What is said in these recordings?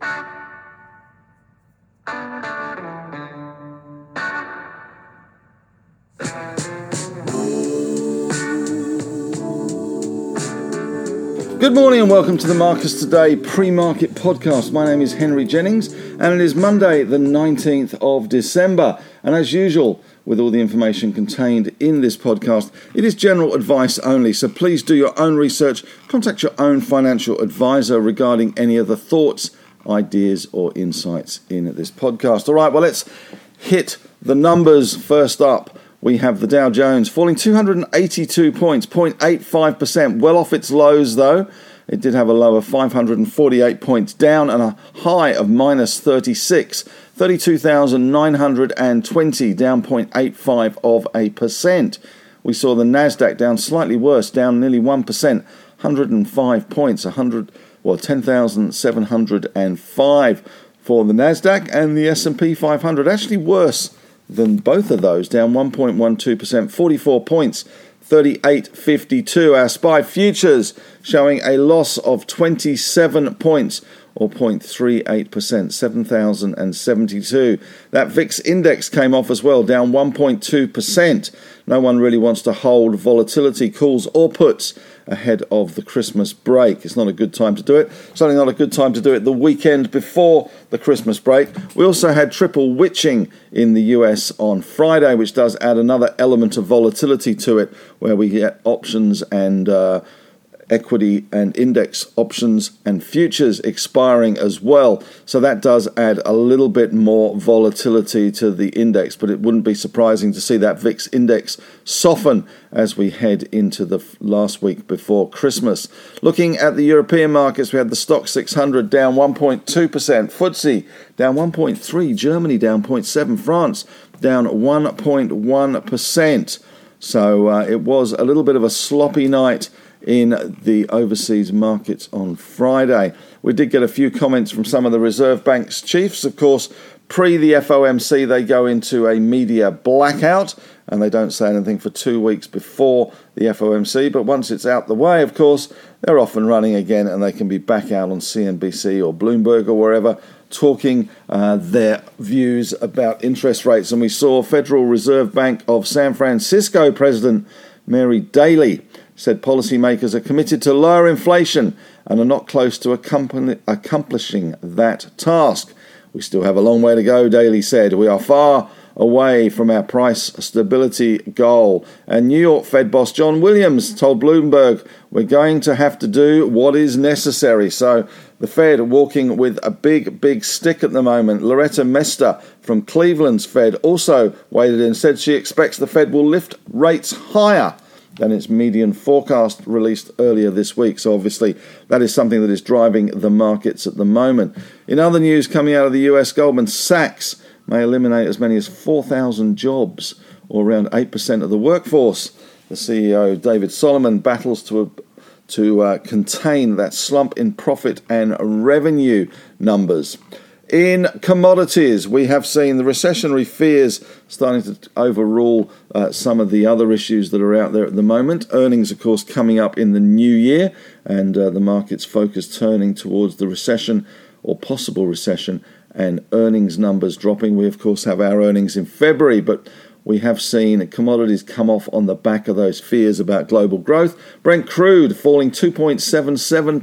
Good morning and welcome to the Marcus Today pre market podcast. My name is Henry Jennings and it is Monday, the 19th of December. And as usual, with all the information contained in this podcast, it is general advice only. So please do your own research, contact your own financial advisor regarding any other thoughts, ideas, or insights in this podcast. All right, well, let's hit the numbers first up we have the Dow Jones falling 282 points, 0.85%, well off its lows though. It did have a low of 548 points down and a high of minus 36, 32,920, down 0.85 of a percent. We saw the Nasdaq down slightly worse, down nearly 1%, 105 points, 100 well 10,705 for the Nasdaq and the S&P 500 actually worse than both of those, down 1.12%, 44 points. 38.52. Our SPI futures showing a loss of 27 points or 0.38%, 7,072. That VIX index came off as well, down 1.2%. No one really wants to hold volatility calls or puts ahead of the Christmas break. It's not a good time to do it. Certainly not a good time to do it the weekend before the Christmas break. We also had triple witching in the US on Friday, which does add another element of volatility to it, where we get options and uh, equity and index options and futures expiring as well. So that does add a little bit more volatility to the index, but it wouldn't be surprising to see that VIX index soften as we head into the last week before Christmas. Looking at the European markets, we had the Stoxx 600 down 1.2%, FTSE down 1.3, Germany down 0.7, France down 1.1%. So uh, it was a little bit of a sloppy night in the overseas markets on Friday. We did get a few comments from some of the Reserve Bank's chiefs. Of course, pre the FOMC, they go into a media blackout and they don't say anything for two weeks before the FOMC. But once it's out the way, of course, they're off and running again and they can be back out on CNBC or Bloomberg or wherever talking uh, their views about interest rates. And we saw Federal Reserve Bank of San Francisco President Mary Daly said policymakers are committed to lower inflation and are not close to accomplishing that task. We still have a long way to go, Daly said. We are far away from our price stability goal. And New York Fed boss John Williams told Bloomberg, We're going to have to do what is necessary. So the Fed walking with a big, big stick at the moment. Loretta Mester from Cleveland's Fed also weighed in said she expects the Fed will lift rates higher than its median forecast released earlier this week. So, obviously, that is something that is driving the markets at the moment. In other news coming out of the US, Goldman Sachs may eliminate as many as 4,000 jobs, or around 8% of the workforce. The CEO, David Solomon, battles to to uh, contain that slump in profit and revenue numbers. In commodities, we have seen the recessionary fears starting to overrule uh, some of the other issues that are out there at the moment. Earnings, of course, coming up in the new year, and uh, the market's focus turning towards the recession or possible recession and earnings numbers dropping. We, of course, have our earnings in February, but we have seen commodities come off on the back of those fears about global growth. Brent crude falling 2.77%,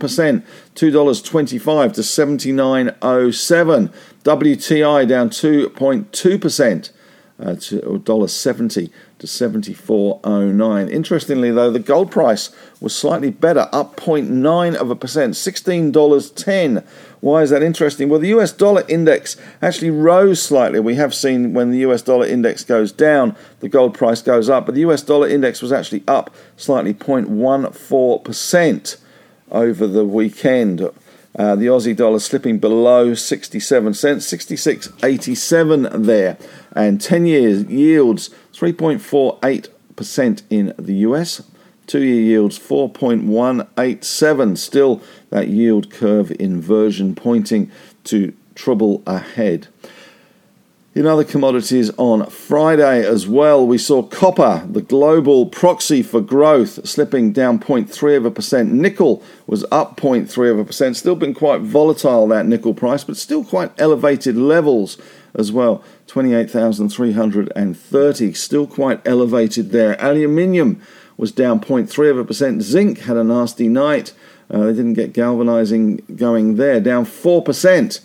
$2.25 to 79.07. WTI down 2.2% uh, to $1.70 to 74.09. Interestingly, though, the gold price was slightly better, up 0.9 of a percent, $16.10. Why is that interesting? Well, the US dollar index actually rose slightly. We have seen when the US dollar index goes down, the gold price goes up, but the US dollar index was actually up slightly, 0.14% over the weekend. Uh, the Aussie dollar slipping below 67 cents, 66.87 there, and 10 years yields 3.48% in the US. Two year yields 4.187. Still that yield curve inversion pointing to trouble ahead. In other commodities on Friday as well, we saw copper, the global proxy for growth, slipping down 0.3 of a percent. Nickel was up 0.3 of a percent. Still been quite volatile that nickel price, but still quite elevated levels as well. 28,330, still quite elevated there. Aluminium was down 0.3 of a percent. Zinc had a nasty night. Uh, they didn't get galvanizing going there, down 4%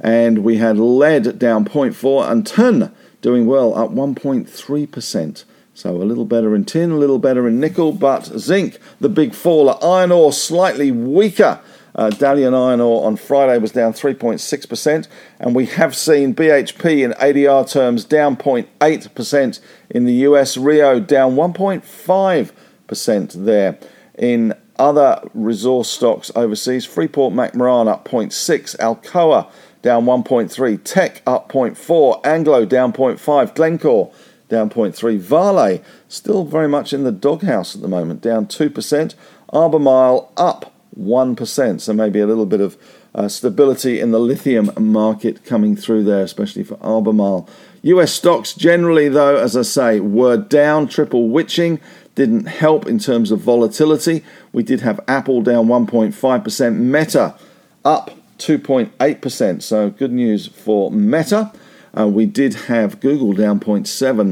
and we had lead down 0.4 and tin doing well up 1.3%. So a little better in tin, a little better in nickel, but zinc, the big faller. Iron ore slightly weaker. Uh, Dalian iron ore on Friday was down 3.6%, and we have seen BHP in ADR terms down 0.8% in the US, Rio down 1.5% there. In other resource stocks overseas, Freeport McMoRan up 0.6, Alcoa down 1.3, Teck up 0.4, Anglo down 0.5, Glencore down 0.3, Vale still very much in the doghouse at the moment, down 2%, Albemarle up 1%, so maybe a little bit of uh, stability in the lithium market coming through there, especially for Albemarle. US stocks generally, though, as I say, were down, triple witching didn't help in terms of volatility. We did have Apple down 1.5%, Meta up 2.8%. So good news for Meta. Uh, we did have Google down 0.7,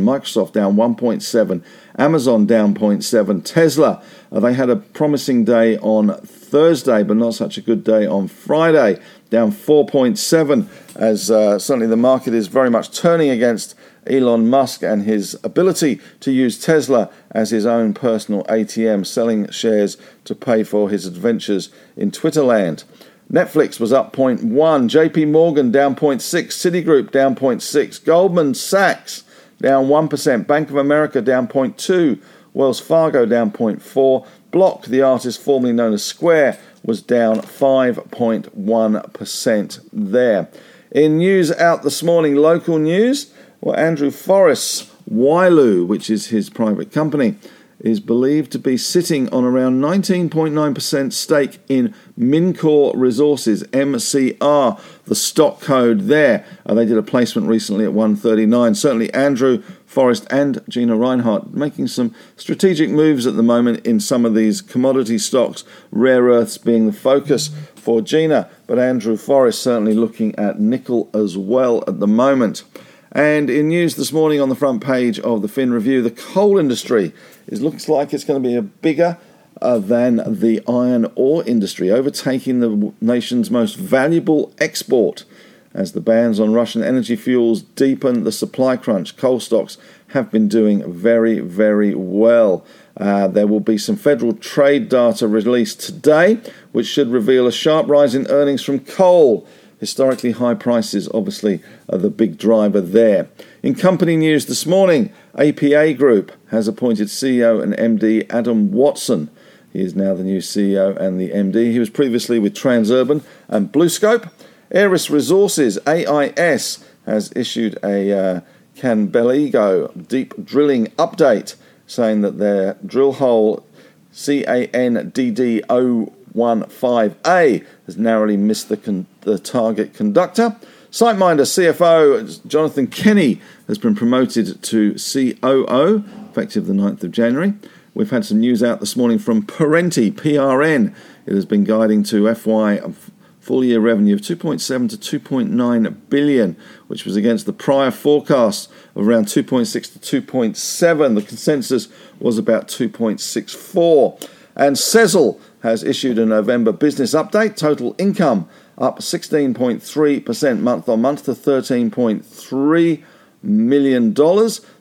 Microsoft down 1.7, Amazon down 0.7, Tesla. Uh, they had a promising day on Thursday, but not such a good day on Friday, down 4.7, as uh, certainly the market is very much turning against Elon Musk and his ability to use Tesla as his own personal ATM, selling shares to pay for his adventures in Twitterland. Netflix was up 0.1, JP Morgan down 0.6, Citigroup down 0.6, Goldman Sachs down 1%, Bank of America down 0.2, Wells Fargo down 0.4, Block, the artist formerly known as Square, was down 5.1% there. In news out this morning, local news, well, Andrew Forrest's Wyloo, which is his private company, is believed to be sitting on around 19.9% stake in Mincor Resources, MCR, the stock code there. Uh, they did a placement recently at 139. Certainly, Andrew Forrest and Gina Rinehart making some strategic moves at the moment in some of these commodity stocks, rare earths being the focus for Gina, but Andrew Forrest certainly looking at nickel as well at the moment. And in news this morning on the front page of the Fin Review, the coal industry it looks like it's going to be a bigger uh, than the iron ore industry, overtaking the nation's most valuable export. As the bans on Russian energy fuels deepen the supply crunch, coal stocks have been doing very, very well. Uh, there will be some federal trade data released today, which should reveal a sharp rise in earnings from coal. Historically high prices, obviously, are the big driver there. In company news this morning, APA Group has appointed CEO and MD Adam Watson. He is now the new CEO and the MD. He was previously with Transurban and BlueScope. Aeris Resources, AIS, has issued a uh, Canbelego deep drilling update saying that their drill hole CANDD015A has narrowly missed the, con- the target conductor. SiteMinder CFO Jonathan Kenny has been promoted to COO, effective the 9th of January. We've had some news out this morning from Perenti, PRN. It has been guiding to FY full year revenue of 2.7 to 2.9 billion, which was against the prior forecast of around 2.6 to 2.7. The consensus was about 2.64. And Sezzle has issued a November business update. Total income up 16.3% month on month to $13.3 million.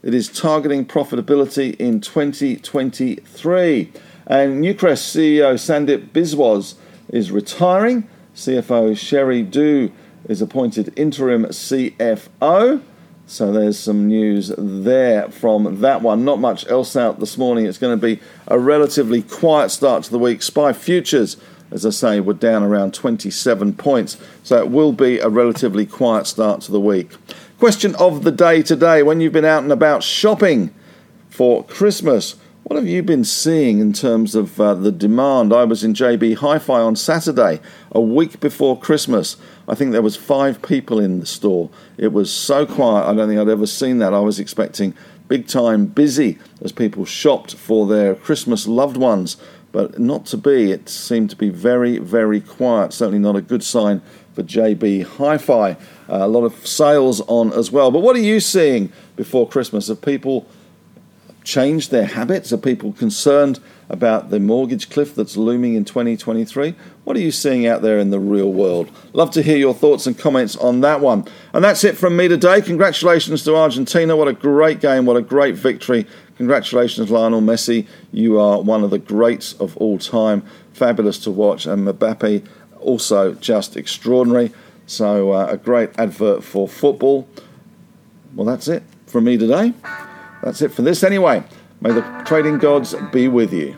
It is targeting profitability in 2023. And Newcrest CEO Sandeep Biswas is retiring. CFO Sherry Du is appointed interim CFO. So there's some news there from that one. Not much else out this morning. It's going to be a relatively quiet start to the week. SPI Futures as I say, were down around 27 points. So it will be a relatively quiet start to the week. Question of the day today when you've been out and about shopping for Christmas, What have you been seeing in terms of uh, the demand? I was in JB Hi-Fi on Saturday, a week before Christmas. I think there was five people in the store. It was so quiet. I don't think I'd ever seen that. I was expecting big time busy as people shopped for their Christmas loved ones, but not to be. It seemed to be very, very quiet. Certainly not a good sign for JB Hi-Fi. Uh, a lot of sales on as well. But what are you seeing before Christmas? Are people changed their habits? Are people concerned about the mortgage cliff that's looming in 2023? What are you seeing out there in the real world? Love to hear your thoughts and comments on that one. And that's it from me today. Congratulations to Argentina. What a great game. What a great victory. Congratulations, Lionel Messi. You are one of the greats of all time. Fabulous to watch. And Mbappe, also just extraordinary. So, uh, a great advert for football. Well, that's it from me today. That's it for this anyway. May the trading gods be with you.